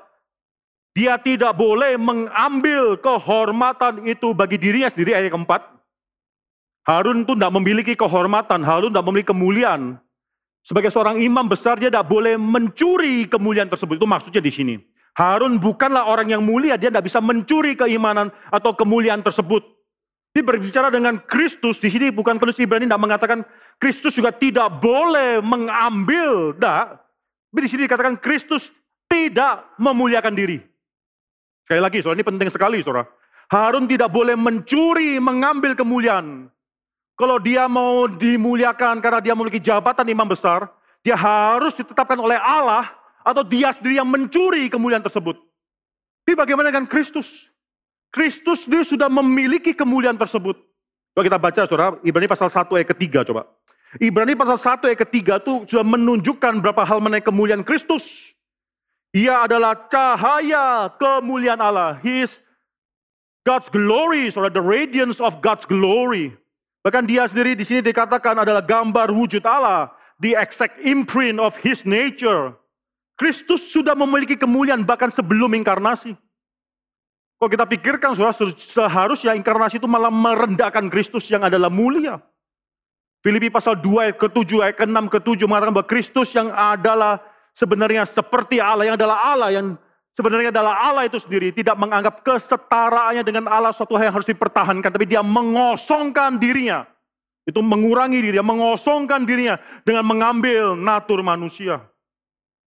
dia tidak boleh mengambil kehormatan itu bagi dirinya sendiri, ayat keempat. Harun itu tidak memiliki kehormatan, Harun tidak memiliki kemuliaan. Sebagai seorang imam besar, dia tidak boleh mencuri kemuliaan tersebut. Itu maksudnya di sini. Harun bukanlah orang yang mulia, dia tidak bisa mencuri keimanan atau kemuliaan tersebut. Ini berbicara dengan Kristus, di sini bukan penulis Ibrani tidak mengatakan Kristus juga tidak boleh mengambil, tidak. Tapi di sini dikatakan Kristus tidak memuliakan diri. Sekali lagi, soal ini penting sekali, saudara. Harun tidak boleh mencuri, mengambil kemuliaan. Kalau dia mau dimuliakan karena dia memiliki jabatan imam besar, dia harus ditetapkan oleh Allah atau dia sendiri yang mencuri kemuliaan tersebut. Tapi bagaimana dengan Kristus? Kristus sendiri sudah memiliki kemuliaan tersebut. Coba kita baca saudara, Ibrani pasal 1 ayat ketiga coba. Ibrani pasal 1 ayat ketiga itu sudah menunjukkan berapa hal mengenai kemuliaan Kristus. Ia adalah cahaya kemuliaan Allah. He is God's glory, saudara, the radiance of God's glory. Bahkan dia sendiri di sini dikatakan adalah gambar wujud Allah, the exact imprint of his nature. Kristus sudah memiliki kemuliaan bahkan sebelum inkarnasi. Kalau kita pikirkan seharusnya inkarnasi itu malah merendahkan Kristus yang adalah mulia. Filipi pasal 2 ayat ke-7 ayat ke-6 ke-7 mengatakan bahwa Kristus yang adalah sebenarnya seperti Allah yang adalah Allah yang sebenarnya adalah Allah itu sendiri tidak menganggap kesetaraannya dengan Allah suatu hal yang harus dipertahankan tapi dia mengosongkan dirinya. Itu mengurangi diri, mengosongkan dirinya dengan mengambil natur manusia.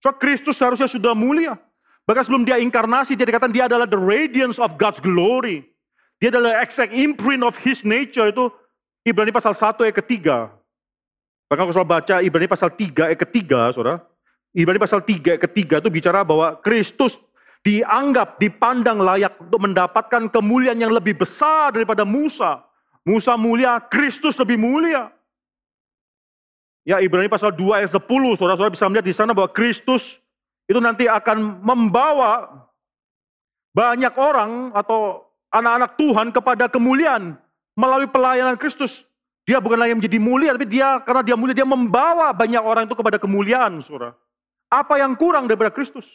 So Kristus seharusnya sudah mulia. Bahkan sebelum dia inkarnasi, dia dikatakan dia adalah the radiance of God's glory. Dia adalah exact imprint of his nature itu Ibrani pasal 1 ayat ketiga. Bahkan kalau baca Ibrani pasal 3 ayat ketiga, saudara. Ibrani pasal 3 ayat ketiga itu bicara bahwa Kristus dianggap, dipandang layak untuk mendapatkan kemuliaan yang lebih besar daripada Musa. Musa mulia, Kristus lebih mulia. Ya Ibrani pasal 2 ayat 10, saudara-saudara bisa melihat di sana bahwa Kristus itu nanti akan membawa banyak orang atau anak-anak Tuhan kepada kemuliaan melalui pelayanan Kristus. Dia bukan lagi menjadi mulia, tapi dia karena dia mulia, dia membawa banyak orang itu kepada kemuliaan, saudara. Apa yang kurang daripada Kristus?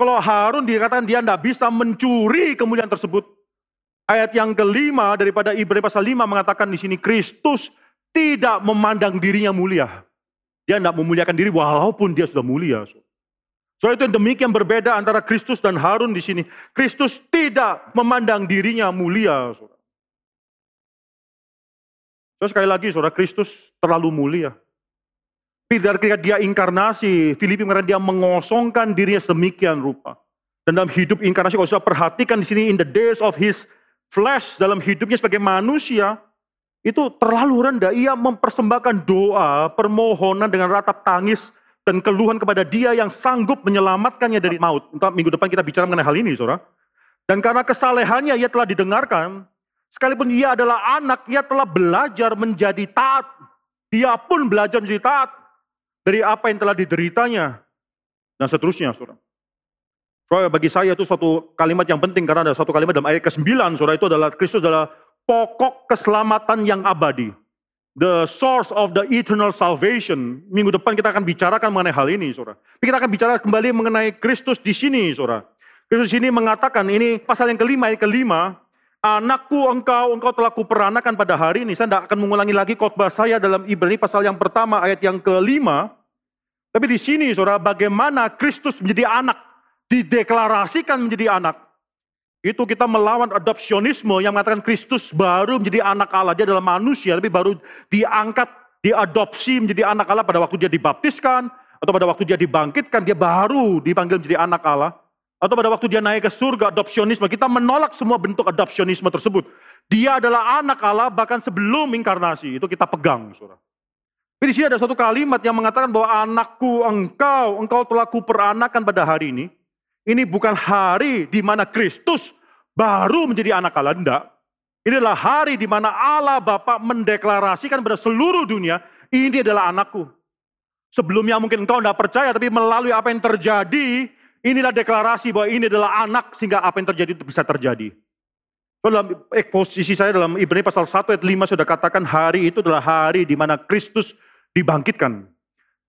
Kalau Harun dikatakan dia tidak bisa mencuri kemuliaan tersebut. Ayat yang kelima daripada Ibrani pasal 5 mengatakan di sini Kristus tidak memandang dirinya mulia. Dia tidak memuliakan diri walaupun dia sudah mulia. Soal itu yang demikian berbeda antara Kristus dan Harun di sini. Kristus tidak memandang dirinya mulia. Saudara. Sekali lagi saudara Kristus terlalu mulia. Tidak ketika dia inkarnasi, Filipi mengatakan dia mengosongkan dirinya sedemikian rupa. Dan dalam hidup inkarnasi, kalau sudah perhatikan di sini, in the days of his flesh, dalam hidupnya sebagai manusia, itu terlalu rendah. Ia mempersembahkan doa, permohonan dengan ratap tangis, dan keluhan kepada dia yang sanggup menyelamatkannya dari maut. Entah minggu depan kita bicara mengenai hal ini, saudara. Dan karena kesalehannya ia telah didengarkan, Sekalipun ia adalah anak, ia telah belajar menjadi taat. Dia pun belajar menjadi taat dari apa yang telah dideritanya. Dan seterusnya, saudara. Soalnya bagi saya itu satu kalimat yang penting karena ada satu kalimat dalam ayat ke-9, saudara, itu adalah Kristus adalah pokok keselamatan yang abadi. The source of the eternal salvation. Minggu depan kita akan bicarakan mengenai hal ini, saudara. Kita akan bicara kembali mengenai Kristus di sini, saudara. Kristus di sini mengatakan, ini pasal yang kelima, ayat kelima, Anakku engkau, engkau telah kuperanakan pada hari ini. Saya tidak akan mengulangi lagi khotbah saya dalam Ibrani pasal yang pertama ayat yang kelima. Tapi di sini saudara bagaimana Kristus menjadi anak. Dideklarasikan menjadi anak. Itu kita melawan adopsionisme yang mengatakan Kristus baru menjadi anak Allah. Dia adalah manusia tapi baru diangkat, diadopsi menjadi anak Allah pada waktu dia dibaptiskan. Atau pada waktu dia dibangkitkan, dia baru dipanggil menjadi anak Allah. Atau pada waktu dia naik ke surga, adopsionisme. Kita menolak semua bentuk adopsionisme tersebut. Dia adalah anak Allah bahkan sebelum inkarnasi. Itu kita pegang, saudara. Tapi di sini ada satu kalimat yang mengatakan bahwa anakku engkau, engkau telah kuperanakan pada hari ini. Ini bukan hari di mana Kristus baru menjadi anak Allah, enggak. Ini adalah hari di mana Allah Bapa mendeklarasikan pada seluruh dunia, ini adalah anakku. Sebelumnya mungkin engkau tidak percaya, tapi melalui apa yang terjadi, Inilah deklarasi bahwa ini adalah anak sehingga apa yang terjadi itu bisa terjadi. Dalam posisi saya dalam Ibrani pasal 1 ayat 5 sudah katakan hari itu adalah hari di mana Kristus dibangkitkan.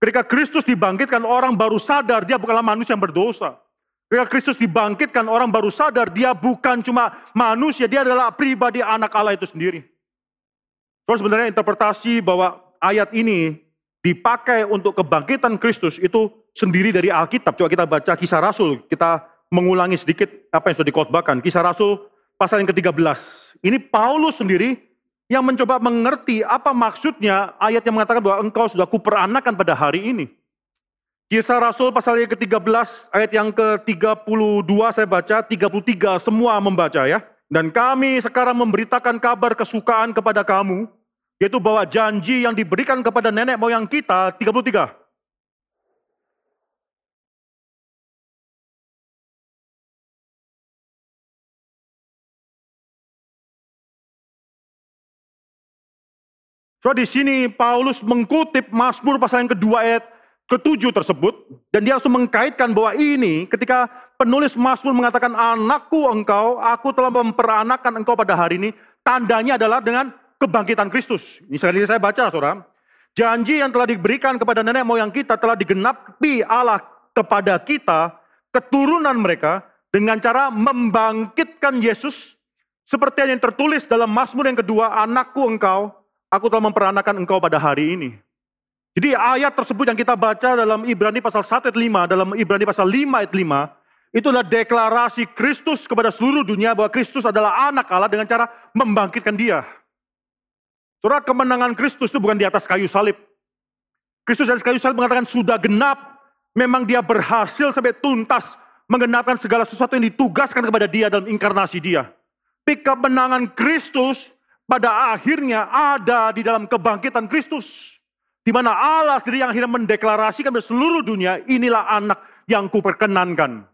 Ketika Kristus dibangkitkan orang baru sadar dia bukanlah manusia yang berdosa. Ketika Kristus dibangkitkan orang baru sadar dia bukan cuma manusia, dia adalah pribadi anak Allah itu sendiri. So sebenarnya interpretasi bahwa ayat ini dipakai untuk kebangkitan Kristus itu sendiri dari Alkitab. Coba kita baca kisah Rasul, kita mengulangi sedikit apa yang sudah dikotbahkan. Kisah Rasul pasal yang ke-13. Ini Paulus sendiri yang mencoba mengerti apa maksudnya ayat yang mengatakan bahwa engkau sudah kuperanakan pada hari ini. Kisah Rasul pasal yang ke-13 ayat yang ke-32 saya baca, 33 semua membaca ya. Dan kami sekarang memberitakan kabar kesukaan kepada kamu, yaitu bahwa janji yang diberikan kepada nenek moyang kita, 33. So di sini Paulus mengkutip Mazmur pasal yang kedua ayat ketujuh tersebut dan dia langsung mengkaitkan bahwa ini ketika penulis Mazmur mengatakan anakku engkau, aku telah memperanakan engkau pada hari ini, tandanya adalah dengan kebangkitan Kristus. Ini saya baca saudara. Janji yang telah diberikan kepada nenek moyang kita telah digenapi Allah kepada kita, keturunan mereka, dengan cara membangkitkan Yesus seperti yang tertulis dalam Mazmur yang kedua, anakku engkau, aku telah memperanakan engkau pada hari ini. Jadi ayat tersebut yang kita baca dalam Ibrani pasal 1 ayat 5, dalam Ibrani pasal 5 ayat 5, itu adalah deklarasi Kristus kepada seluruh dunia bahwa Kristus adalah anak Allah dengan cara membangkitkan dia. Surah kemenangan Kristus itu bukan di atas kayu salib. Kristus atas kayu salib mengatakan sudah genap, memang dia berhasil sampai tuntas menggenapkan segala sesuatu yang ditugaskan kepada dia dalam inkarnasi dia. Tapi kemenangan Kristus pada akhirnya ada di dalam kebangkitan Kristus. Di mana Allah sendiri yang akhirnya mendeklarasikan kepada seluruh dunia, inilah anak yang kuperkenankan.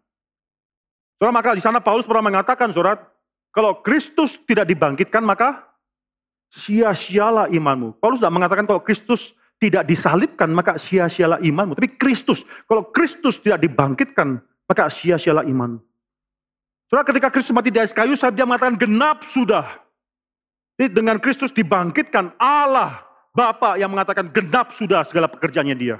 Saudara, maka di sana Paulus pernah mengatakan, surat, kalau Kristus tidak dibangkitkan, maka sia-sialah imanmu. Paulus tidak mengatakan kalau Kristus tidak disalibkan, maka sia-sialah imanmu. Tapi Kristus, kalau Kristus tidak dibangkitkan, maka sia-sialah iman. Saudara, ketika Kristus mati di kayu, dia mengatakan genap sudah. Dengan Kristus dibangkitkan Allah Bapa yang mengatakan genap sudah segala pekerjaannya dia.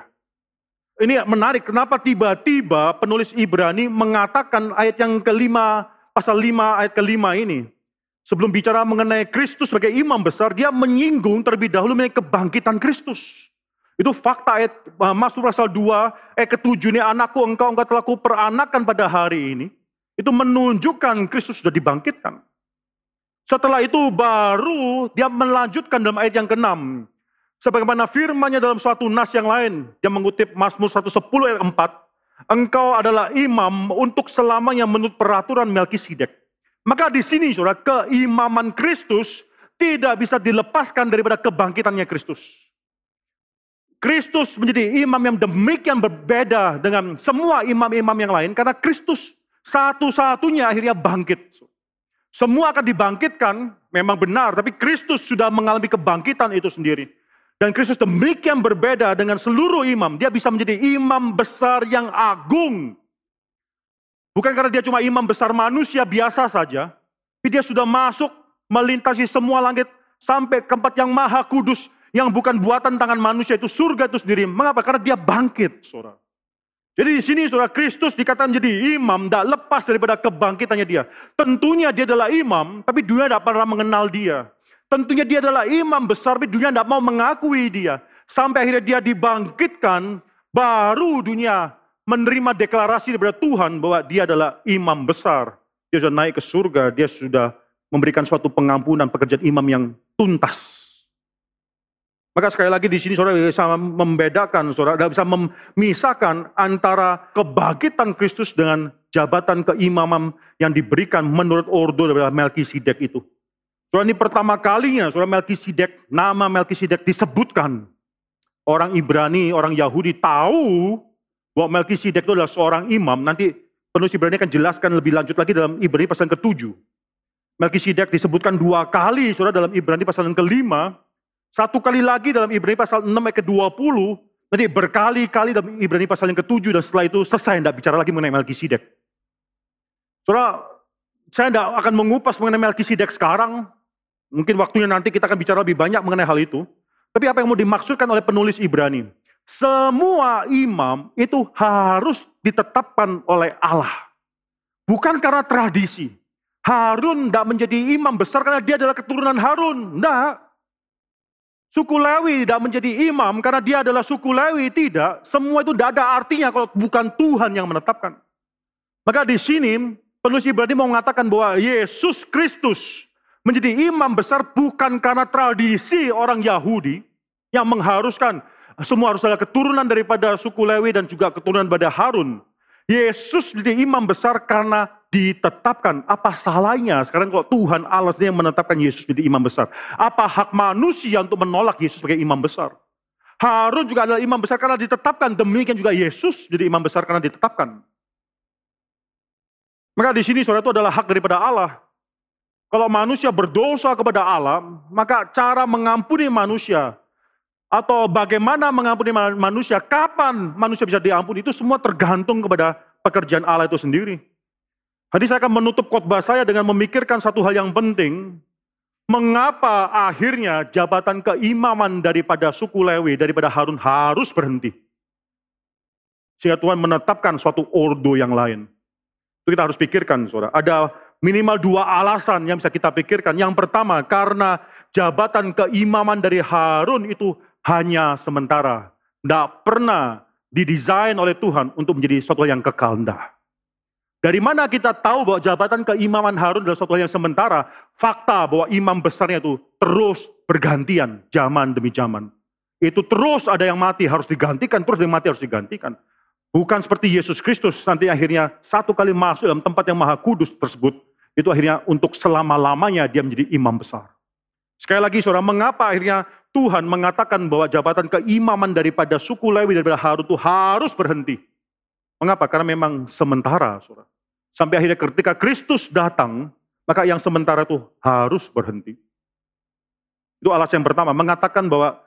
Ini menarik, kenapa tiba-tiba penulis Ibrani mengatakan ayat yang kelima, pasal lima ayat kelima ini. Sebelum bicara mengenai Kristus sebagai imam besar, dia menyinggung terlebih dahulu mengenai kebangkitan Kristus. Itu fakta ayat masuk pasal 2, ayat ketujuh ini, anakku engkau engkau telah kuperanakan pada hari ini. Itu menunjukkan Kristus sudah dibangkitkan. Setelah itu baru dia melanjutkan dalam ayat yang ke-6. Sebagaimana firmannya dalam suatu nas yang lain. Dia mengutip Mazmur 110 ayat 4. Engkau adalah imam untuk selamanya menurut peraturan Melkisedek. Maka di sini saudara, keimaman Kristus tidak bisa dilepaskan daripada kebangkitannya Kristus. Kristus menjadi imam yang demikian berbeda dengan semua imam-imam yang lain karena Kristus satu-satunya akhirnya bangkit. Semua akan dibangkitkan, memang benar, tapi Kristus sudah mengalami kebangkitan itu sendiri. Dan Kristus demikian berbeda dengan seluruh imam. Dia bisa menjadi imam besar yang agung. Bukan karena dia cuma imam besar manusia biasa saja, tapi dia sudah masuk melintasi semua langit sampai ke tempat yang maha kudus yang bukan buatan tangan manusia itu surga itu sendiri. Mengapa? Karena dia bangkit, saudara. Jadi di sini saudara Kristus dikatakan jadi imam, tidak lepas daripada kebangkitannya dia. Tentunya dia adalah imam, tapi dunia tidak pernah mengenal dia. Tentunya dia adalah imam besar, tapi dunia tidak mau mengakui dia. Sampai akhirnya dia dibangkitkan, baru dunia menerima deklarasi daripada Tuhan bahwa dia adalah imam besar. Dia sudah naik ke surga, dia sudah memberikan suatu pengampunan pekerjaan imam yang tuntas. Maka sekali lagi di sini saudara bisa membedakan, saudara bisa memisahkan antara kebangkitan Kristus dengan jabatan keimaman yang diberikan menurut ordo dari Melkisedek itu. Saudara ini pertama kalinya saudara Melkisedek, nama Melkisedek disebutkan. Orang Ibrani, orang Yahudi tahu bahwa Melkisedek itu adalah seorang imam. Nanti penulis Ibrani akan jelaskan lebih lanjut lagi dalam Ibrani pasal ke-7. Melkisedek disebutkan dua kali saudara dalam Ibrani pasal yang kelima satu kali lagi dalam Ibrani pasal 6 ayat ke-20, nanti berkali-kali dalam Ibrani pasal yang ke-7 dan setelah itu selesai tidak bicara lagi mengenai Melkisedek. Saudara, saya tidak akan mengupas mengenai Melkisedek sekarang. Mungkin waktunya nanti kita akan bicara lebih banyak mengenai hal itu. Tapi apa yang mau dimaksudkan oleh penulis Ibrani? Semua imam itu harus ditetapkan oleh Allah. Bukan karena tradisi. Harun tidak menjadi imam besar karena dia adalah keturunan Harun. Tidak. Suku Lewi tidak menjadi imam karena dia adalah suku Lewi, tidak. Semua itu tidak ada artinya kalau bukan Tuhan yang menetapkan. Maka di sini penulis Ibrani mau mengatakan bahwa Yesus Kristus menjadi imam besar bukan karena tradisi orang Yahudi yang mengharuskan semua harus adalah keturunan daripada suku Lewi dan juga keturunan pada Harun. Yesus menjadi imam besar karena ditetapkan. Apa salahnya sekarang kalau Tuhan Allah sendiri yang menetapkan Yesus jadi imam besar? Apa hak manusia untuk menolak Yesus sebagai imam besar? Harun juga adalah imam besar karena ditetapkan. Demikian juga Yesus jadi imam besar karena ditetapkan. Maka di sini saudara itu adalah hak daripada Allah. Kalau manusia berdosa kepada Allah, maka cara mengampuni manusia atau bagaimana mengampuni manusia, kapan manusia bisa diampuni, itu semua tergantung kepada pekerjaan Allah itu sendiri. Jadi saya akan menutup khotbah saya dengan memikirkan satu hal yang penting. Mengapa akhirnya jabatan keimaman daripada suku Lewi, daripada Harun harus berhenti? Sehingga Tuhan menetapkan suatu ordo yang lain. Itu kita harus pikirkan, saudara. Ada minimal dua alasan yang bisa kita pikirkan. Yang pertama, karena jabatan keimaman dari Harun itu hanya sementara. Tidak pernah didesain oleh Tuhan untuk menjadi sesuatu yang kekal. Tidak. Dari mana kita tahu bahwa jabatan keimaman Harun adalah sesuatu yang sementara? Fakta bahwa imam besarnya itu terus bergantian zaman demi zaman. Itu terus ada yang mati harus digantikan, terus yang mati harus digantikan. Bukan seperti Yesus Kristus nanti akhirnya satu kali masuk dalam tempat yang maha kudus tersebut. Itu akhirnya untuk selama-lamanya dia menjadi imam besar. Sekali lagi saudara, mengapa akhirnya Tuhan mengatakan bahwa jabatan keimaman daripada suku Lewi daripada Harun itu harus berhenti. Mengapa? Karena memang sementara, saudara. Sampai akhirnya ketika Kristus datang, maka yang sementara itu harus berhenti. Itu alasan yang pertama, mengatakan bahwa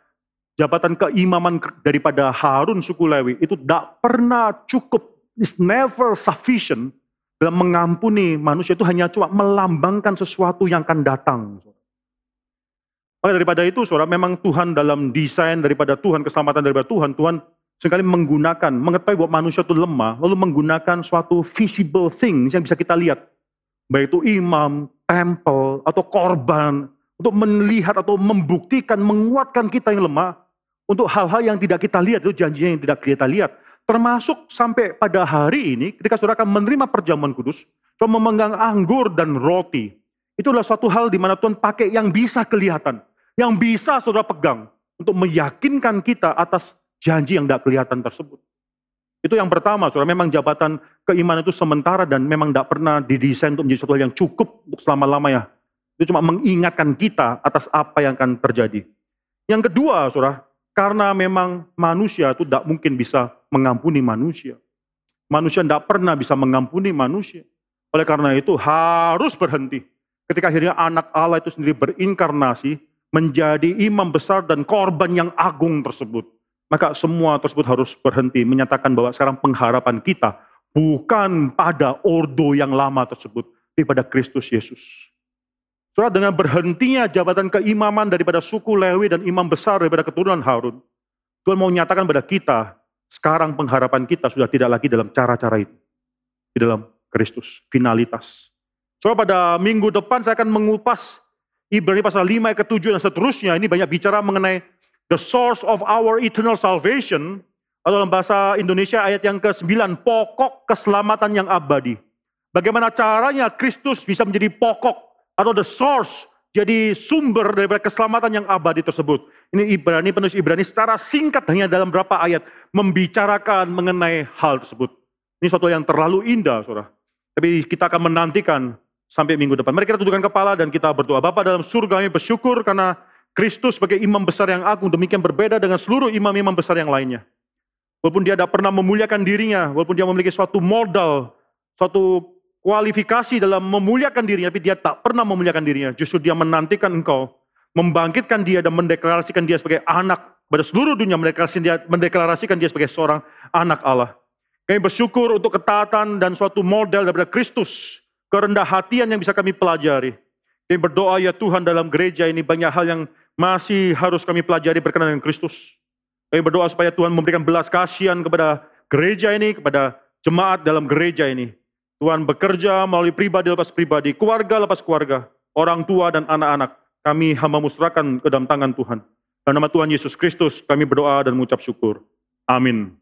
jabatan keimaman daripada Harun suku Lewi itu tidak pernah cukup, is never sufficient dalam mengampuni manusia itu hanya cuma melambangkan sesuatu yang akan datang. Maka daripada itu, saudara, memang Tuhan dalam desain daripada Tuhan, keselamatan daripada Tuhan, Tuhan Sekali menggunakan, mengetahui bahwa manusia itu lemah, lalu menggunakan suatu visible things yang bisa kita lihat. Baik itu imam, temple, atau korban, untuk melihat atau membuktikan, menguatkan kita yang lemah, untuk hal-hal yang tidak kita lihat, itu janjinya yang tidak kita lihat. Termasuk sampai pada hari ini, ketika saudara akan menerima perjamuan kudus, saudara memegang anggur dan roti. Itu adalah suatu hal di mana Tuhan pakai yang bisa kelihatan, yang bisa saudara pegang, untuk meyakinkan kita atas janji yang tidak kelihatan tersebut. Itu yang pertama, saudara. Memang jabatan keimanan itu sementara dan memang tidak pernah didesain untuk menjadi sesuatu yang cukup untuk selama-lamanya. Itu cuma mengingatkan kita atas apa yang akan terjadi. Yang kedua, saudara, karena memang manusia itu tidak mungkin bisa mengampuni manusia. Manusia tidak pernah bisa mengampuni manusia. Oleh karena itu harus berhenti. Ketika akhirnya anak Allah itu sendiri berinkarnasi, menjadi imam besar dan korban yang agung tersebut. Maka semua tersebut harus berhenti menyatakan bahwa sekarang pengharapan kita bukan pada ordo yang lama tersebut, tapi pada Kristus Yesus. Saudara, dengan berhentinya jabatan keimaman daripada suku Lewi dan imam besar daripada keturunan Harun, Tuhan mau menyatakan pada kita, sekarang pengharapan kita sudah tidak lagi dalam cara-cara itu. Di dalam Kristus, finalitas. Soalnya pada minggu depan saya akan mengupas Ibrani pasal 5 ayat ke-7 dan seterusnya. Ini banyak bicara mengenai the source of our eternal salvation, atau dalam bahasa Indonesia ayat yang ke-9, pokok keselamatan yang abadi. Bagaimana caranya Kristus bisa menjadi pokok atau the source, jadi sumber daripada keselamatan yang abadi tersebut. Ini Ibrani, penulis Ibrani secara singkat hanya dalam berapa ayat membicarakan mengenai hal tersebut. Ini suatu yang terlalu indah, saudara. Tapi kita akan menantikan sampai minggu depan. Mari kita tundukkan kepala dan kita berdoa. Bapak dalam surga kami bersyukur karena Kristus sebagai imam besar yang agung demikian berbeda dengan seluruh imam-imam besar yang lainnya. Walaupun dia tidak pernah memuliakan dirinya, walaupun dia memiliki suatu modal, suatu kualifikasi dalam memuliakan dirinya, tapi dia tak pernah memuliakan dirinya. Justru dia menantikan engkau, membangkitkan dia dan mendeklarasikan dia sebagai anak pada seluruh dunia, mendeklarasikan dia, mendeklarasikan dia sebagai seorang anak Allah. Kami bersyukur untuk ketaatan dan suatu model daripada Kristus, kerendah hatian yang bisa kami pelajari. Kami berdoa ya Tuhan dalam gereja ini banyak hal yang masih harus kami pelajari berkenan dengan Kristus. Kami berdoa supaya Tuhan memberikan belas kasihan kepada gereja ini, kepada jemaat dalam gereja ini. Tuhan bekerja melalui pribadi lepas pribadi, keluarga lepas keluarga, orang tua dan anak-anak. Kami hamba musrahkan ke dalam tangan Tuhan. Dalam nama Tuhan Yesus Kristus kami berdoa dan mengucap syukur. Amin.